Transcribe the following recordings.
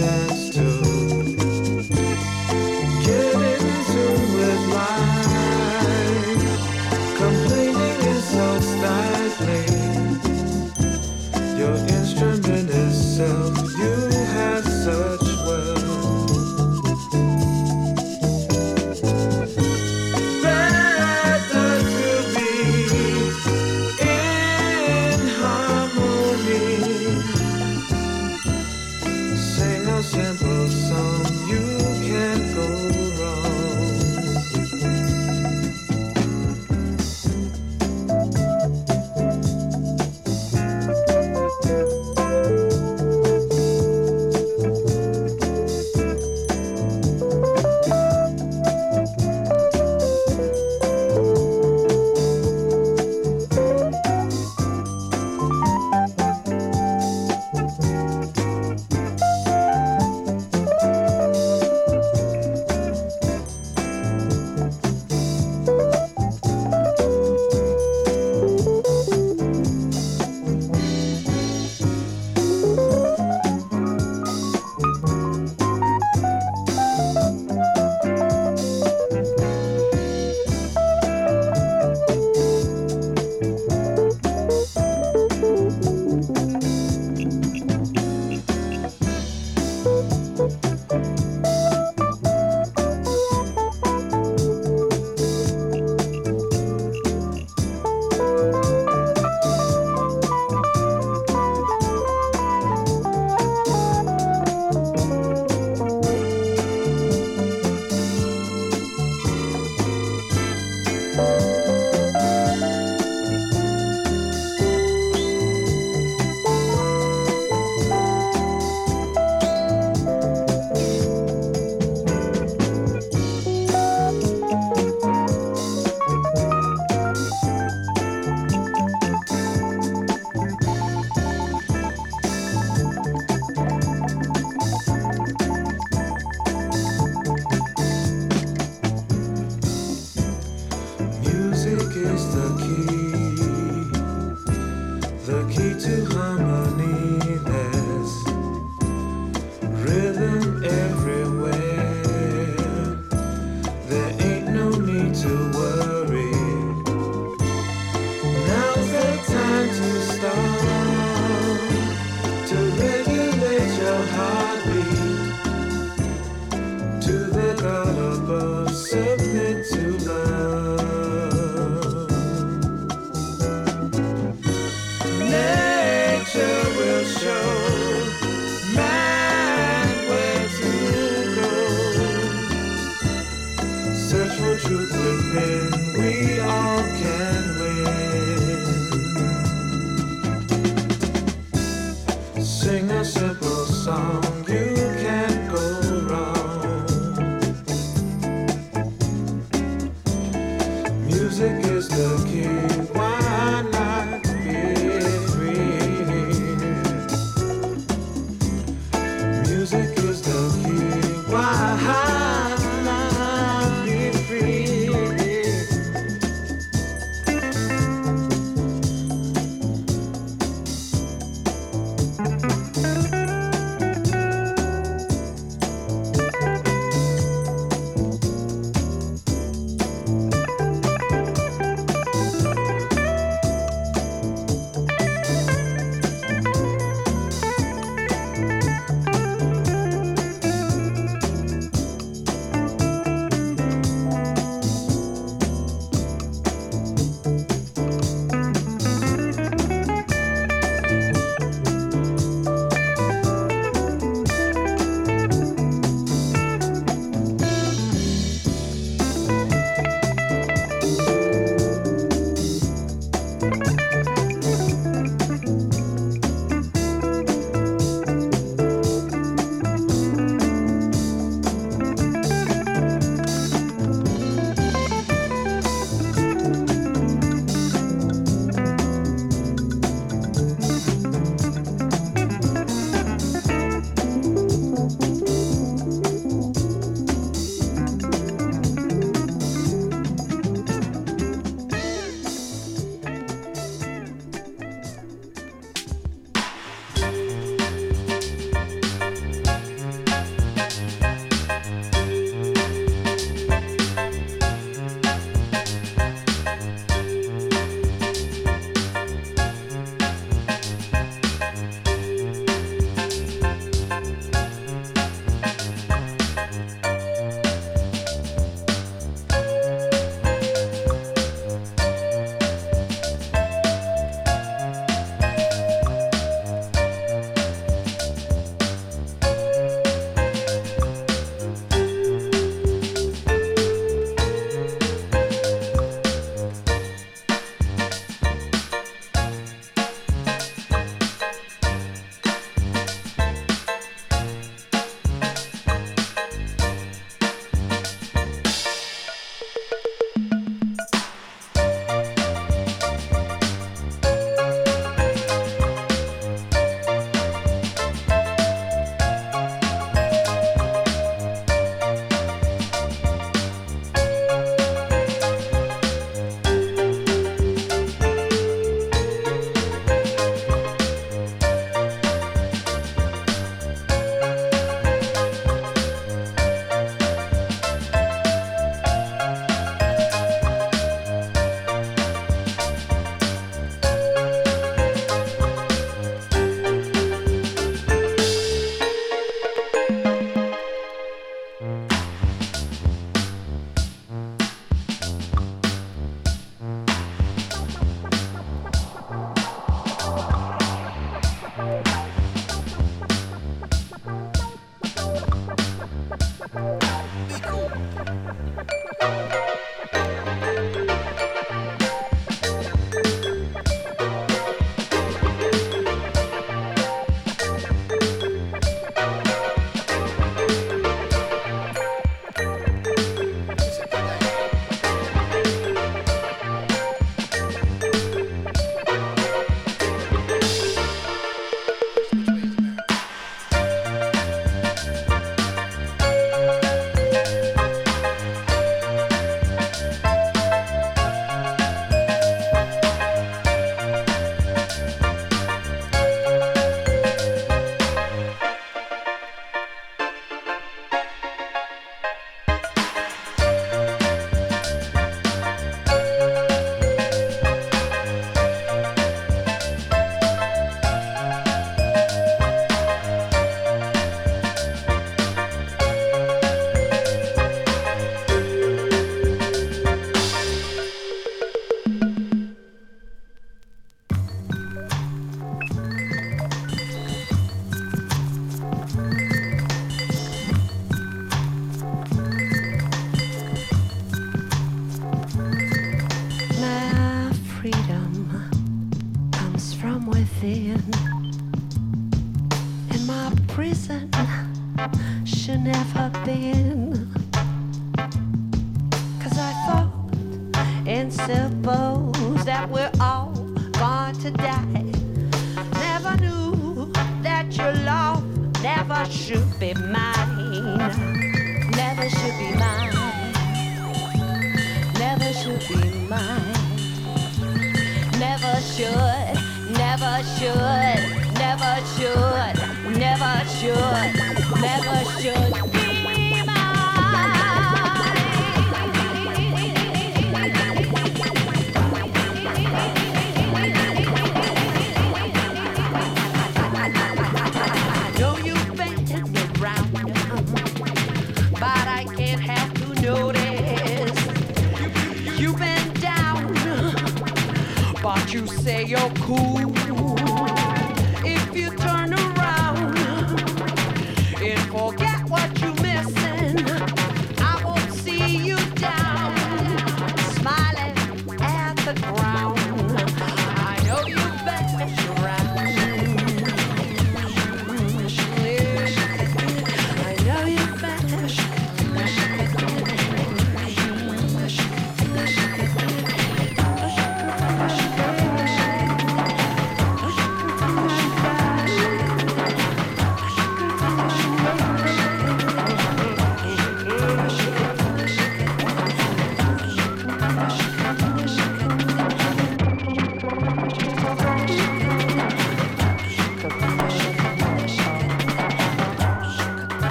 chance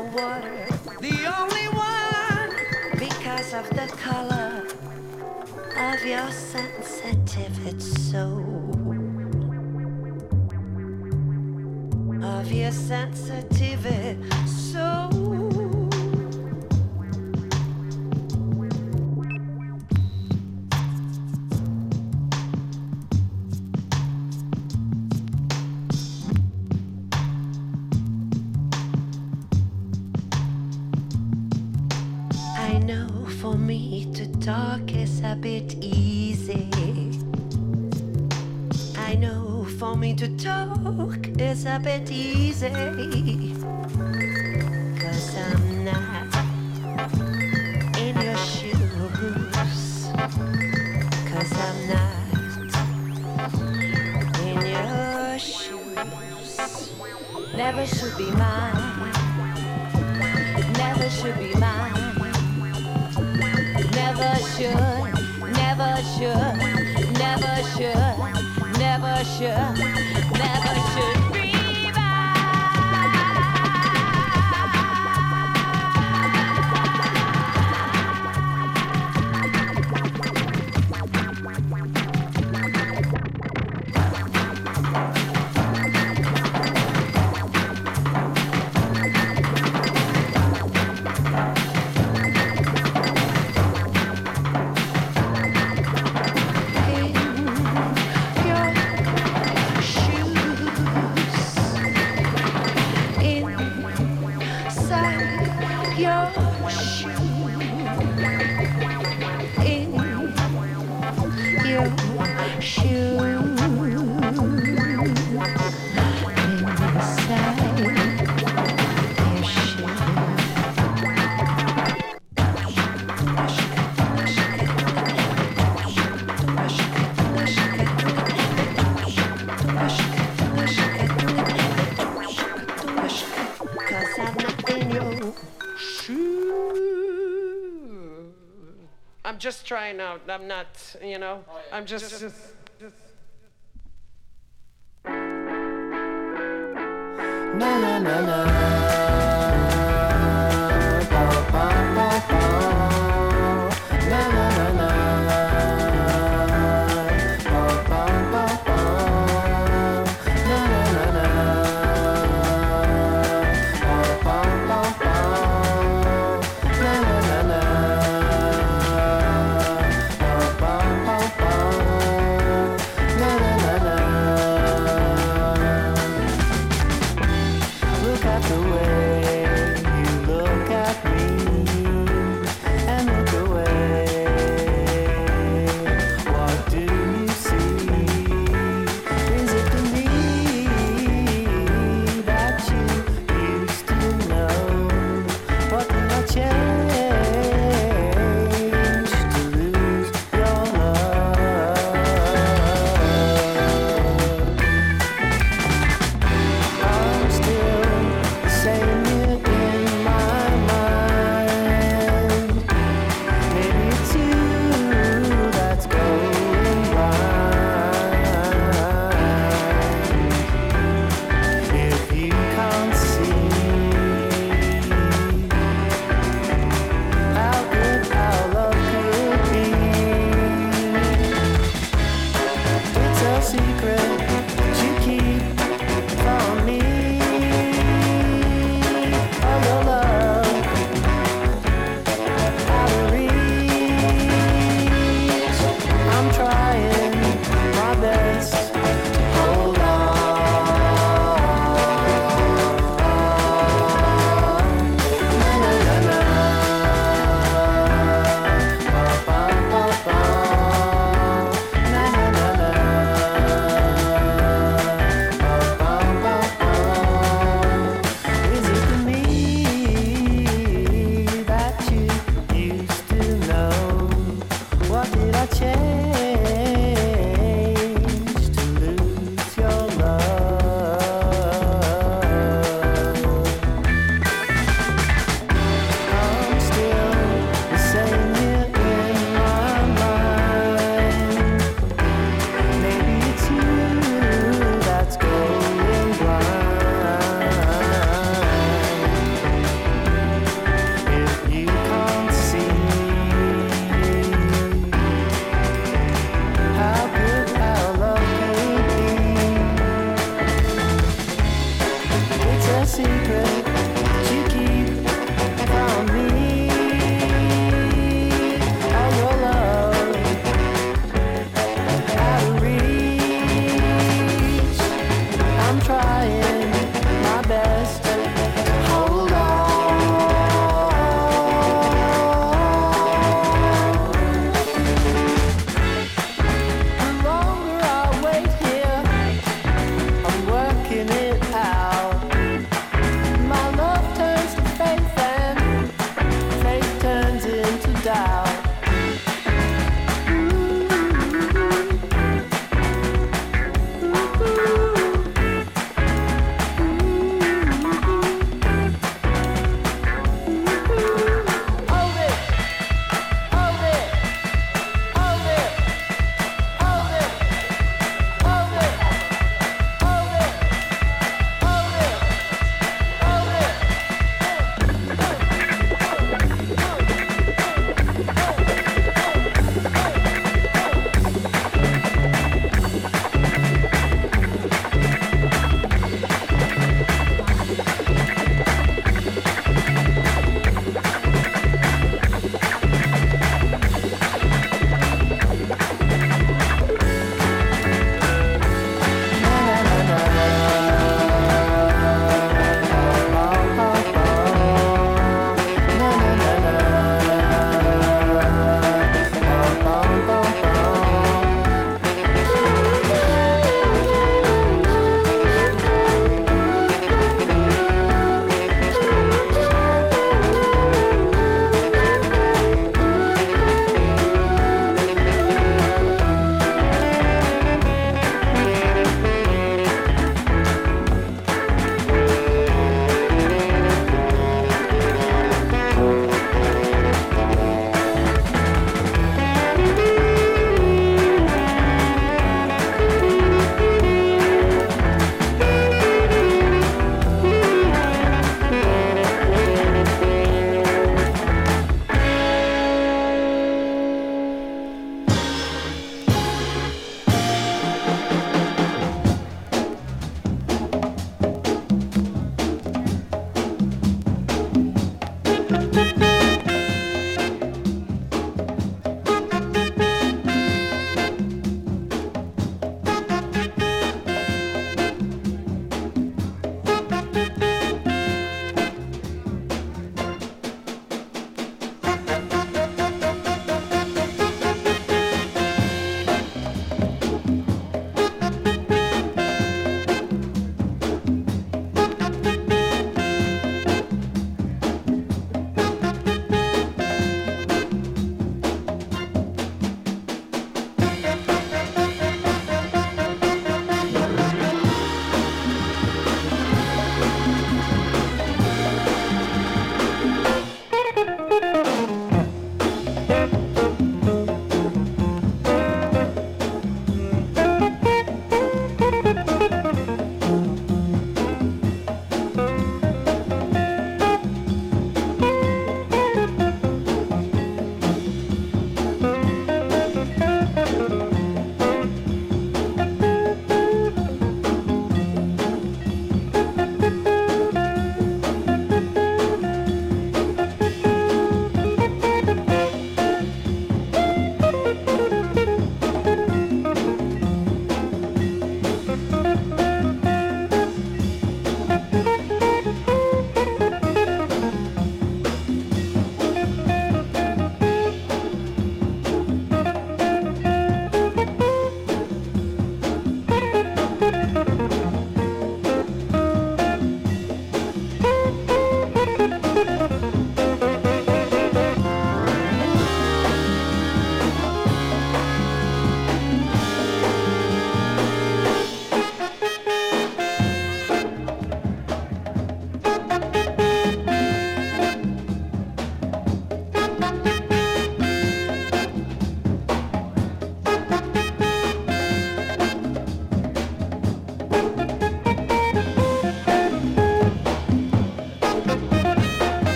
the water. The only one. Because of the color of your sensitive soul. Of your sensitive soul. up it easy. Cause I'm not in your shoes. Cause I'm not in your shoes. Never should be mine. Never should be mine. Never should, never should, never should, never should. just trying out. I'm not, you know, oh, yeah. I'm just, just, just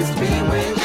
always be with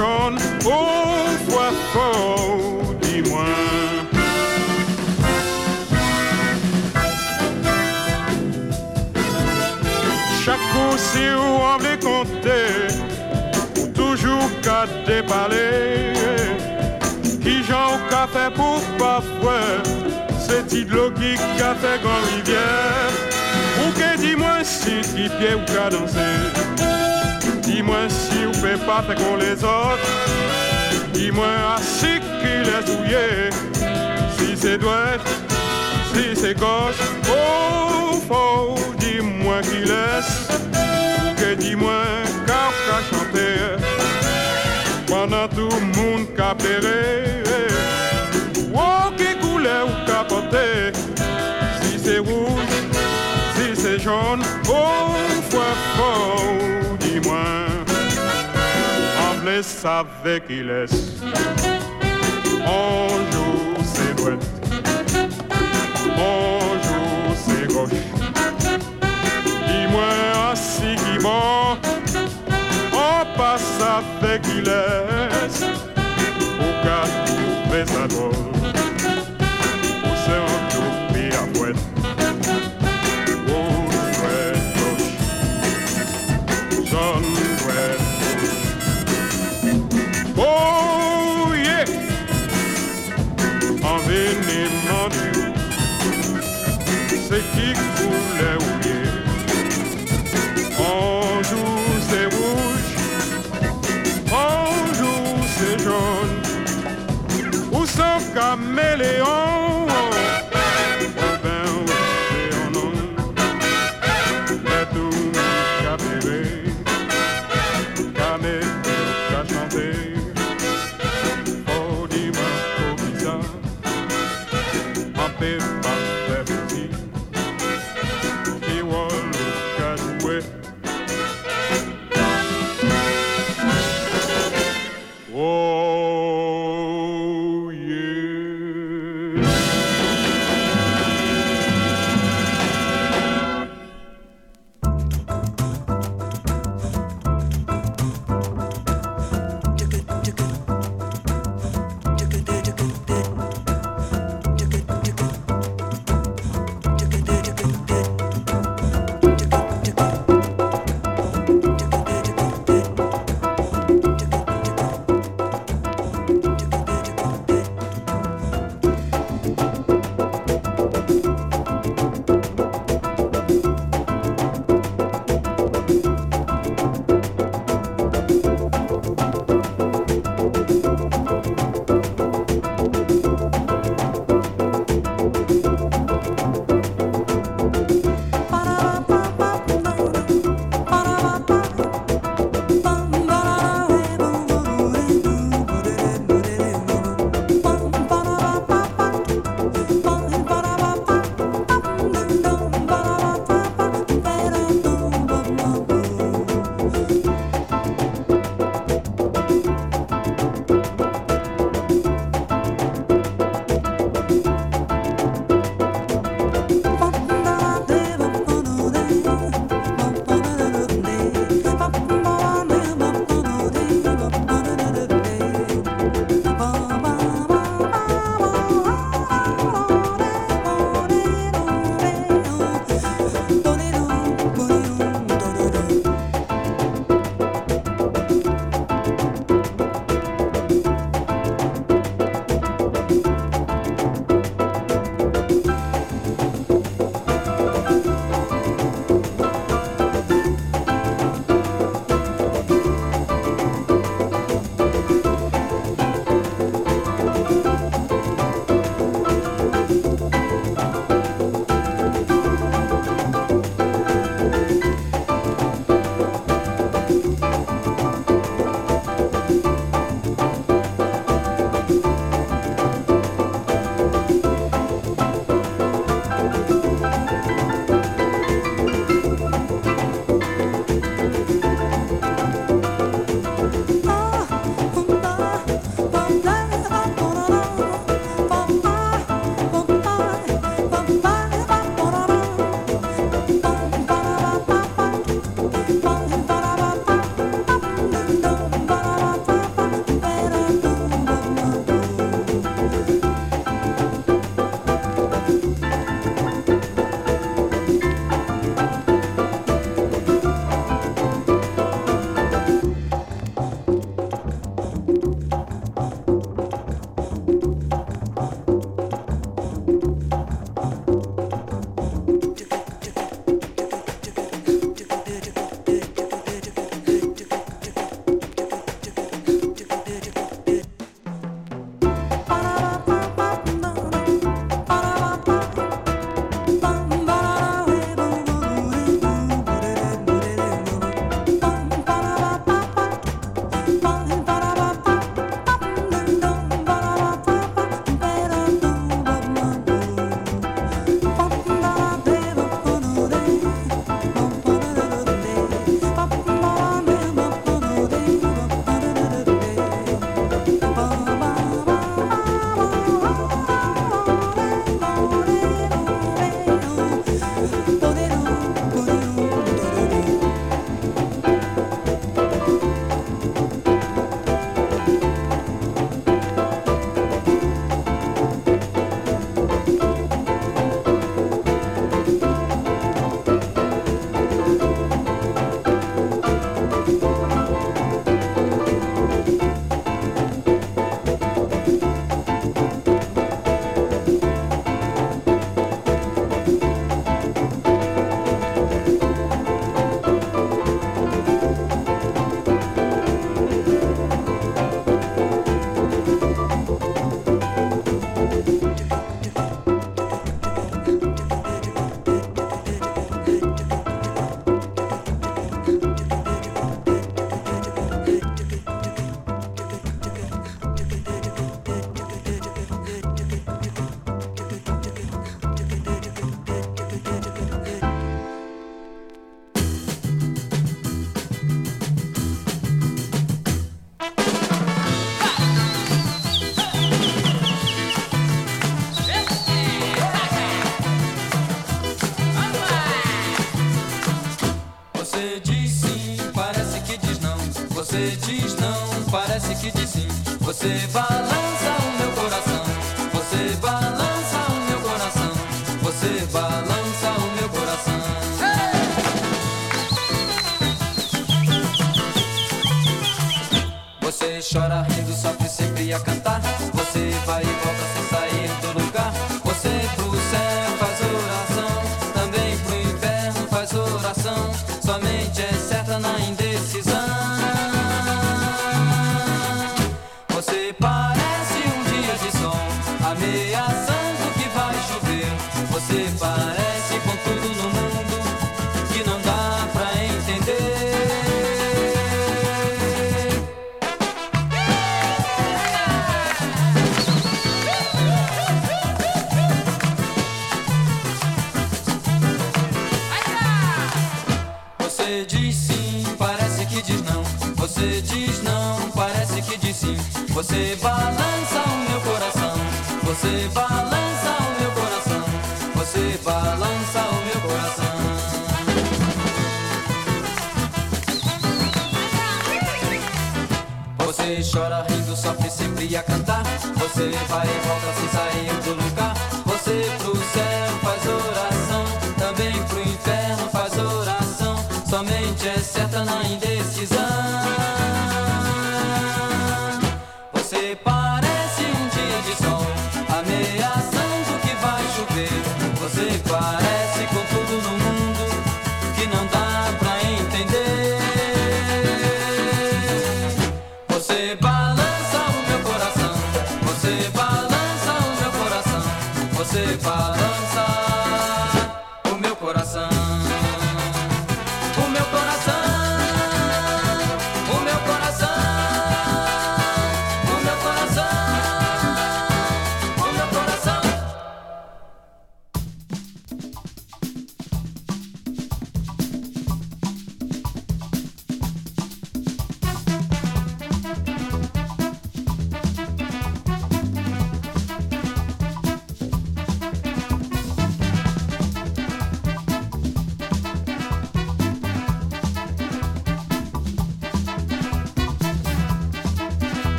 oh, fort, dis-moi. Chaque coup, si vous en voulez compter, ou toujours qu'à déballer, qui j'en au café pour pas fouet, c'est l'eau qui fait grand rivière, ou que dis-moi si qui pied ou qu'à danser. Dis-moi si Fais parfait pour les autres, dis-moi assez qu'il est souillé, si c'est doué, si c'est gauche, oh faux, dis-moi qu'il est, que dis-moi car qu'à chanter, pendant tout le monde capéré, qui goulait ou capoter, si c'est rouge, si c'est jaune, oh fou, dis-moi. En savait qu'il laisse. On joue ses droites. On joue ses gauches. Dis-moi assis qui bon. On passe avec qu'il est. l'ouest, ou qu'à trouver sa Balança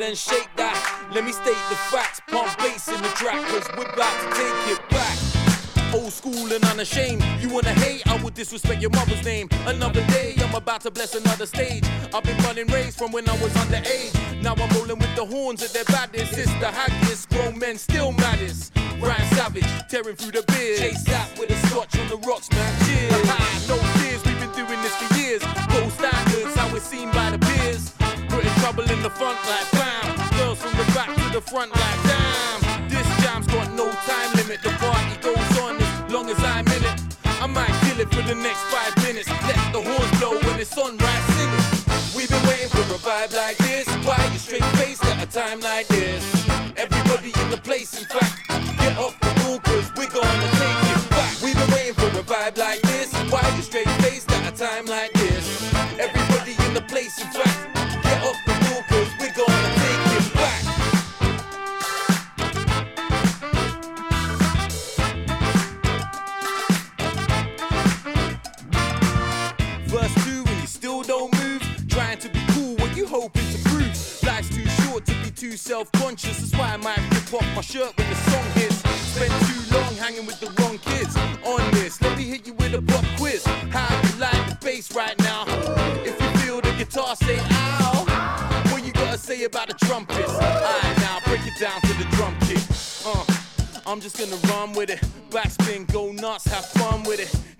it and shake that. Let me state the facts, pump bass in the track, cause we're about to take it back. Old school and unashamed. You wanna hate? I would disrespect your mother's name. Another day, I'm about to bless another stage. I've been running raised from when I was underage. Now I'm rolling with the horns at their baddest. It's the haggis, grown men still maddest. Ryan Savage, tearing through the beard. Chase that with a scotch on the rocks, man. Cheers. no fears, we've been doing this for years. Gold standards, how it's seen by the peers. Putting trouble in the front like front like damn. This jam's got no time limit. The party goes on as long as I'm in it. I might kill it for the next five minutes. Let the horns blow when it's sunrise singing. We've been waiting for a vibe like this. Why you straight face at a time like this?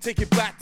take it back.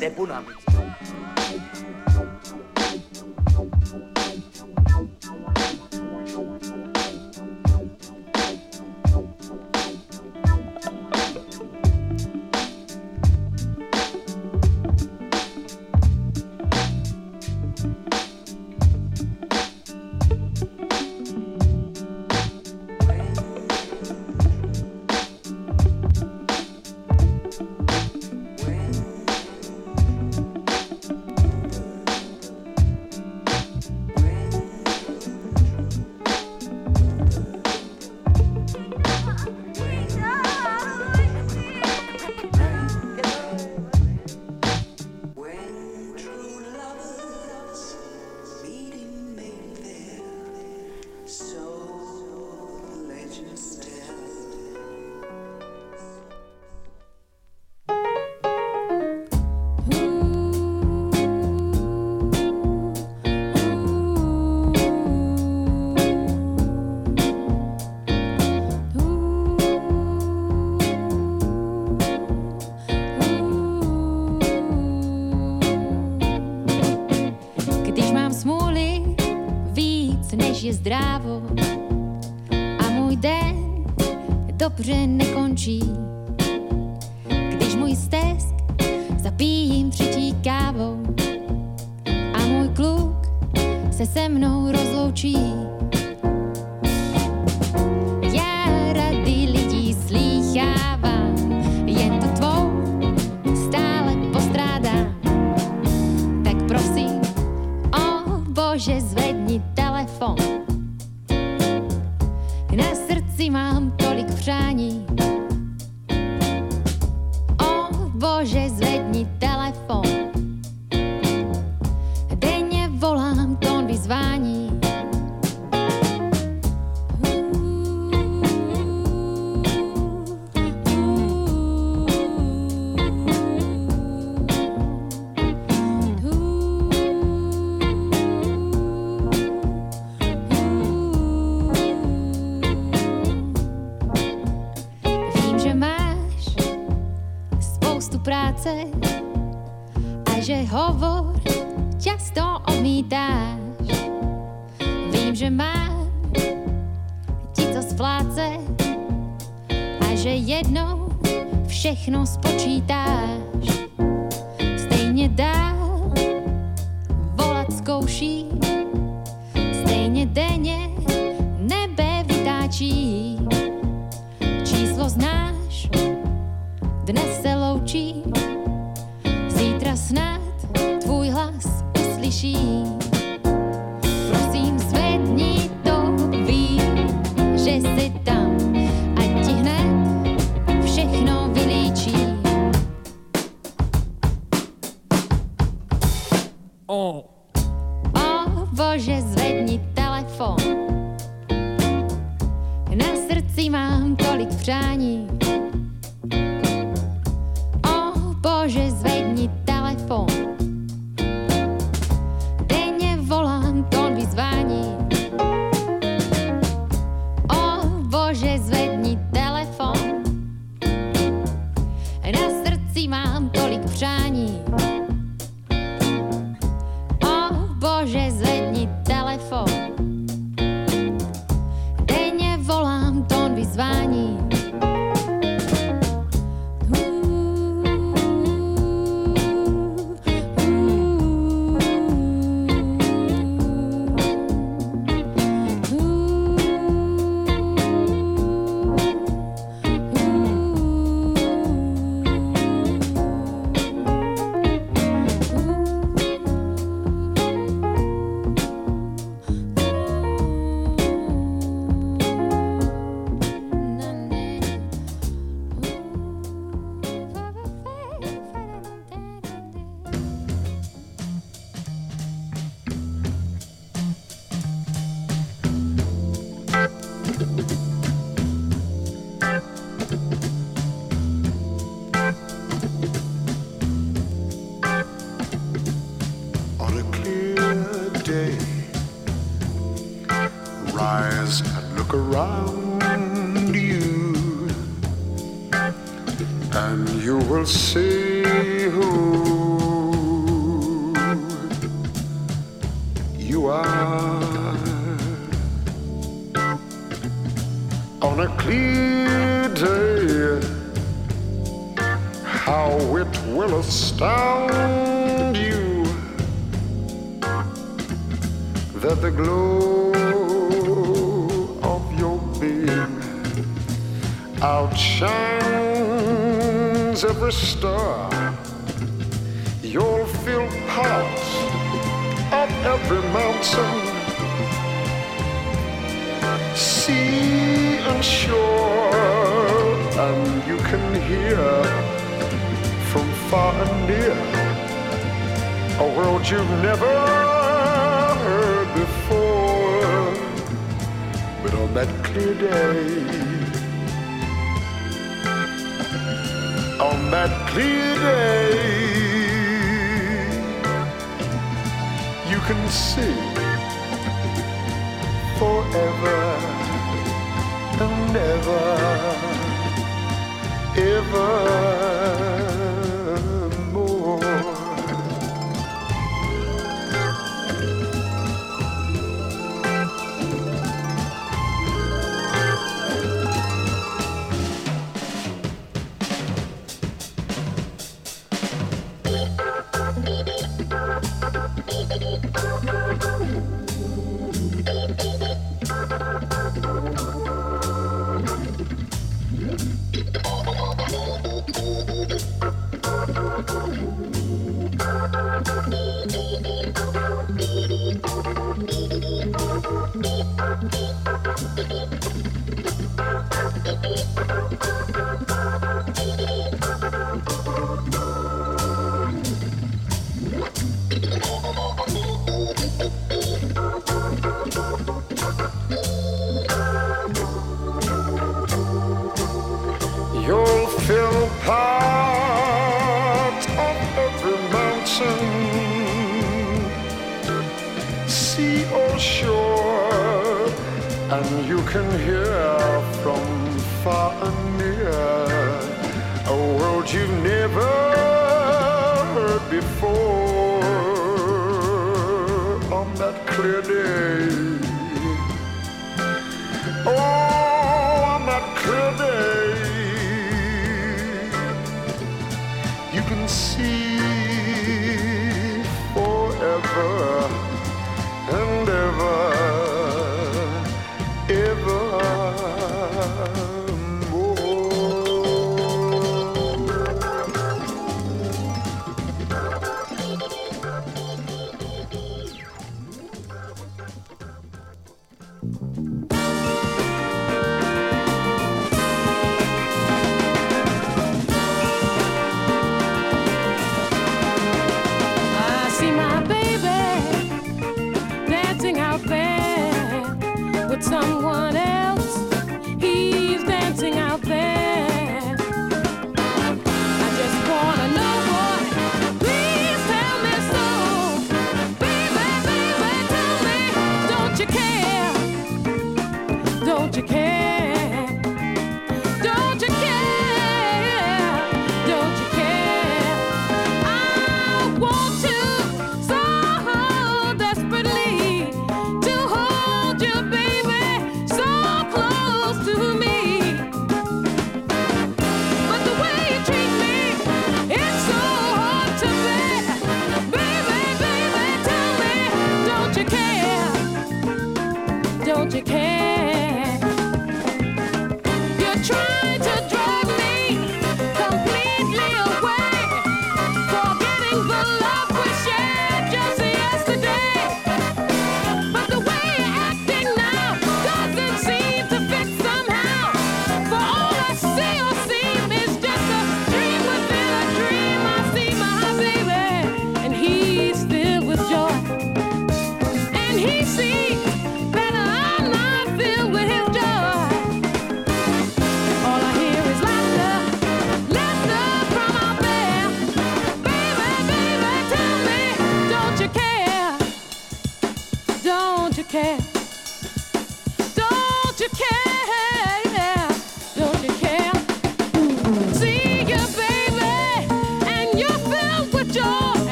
de Punami. než je zdrávo. A můj den dobře nekončí, když můj stesk zapíjím třetí kávou. A můj kluk se se mnou rozloučí. pozvání.